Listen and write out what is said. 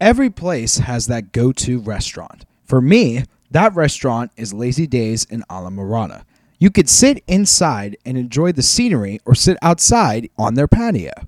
Every place has that go to restaurant. For me, that restaurant is Lazy Days in Ala You could sit inside and enjoy the scenery or sit outside on their patio.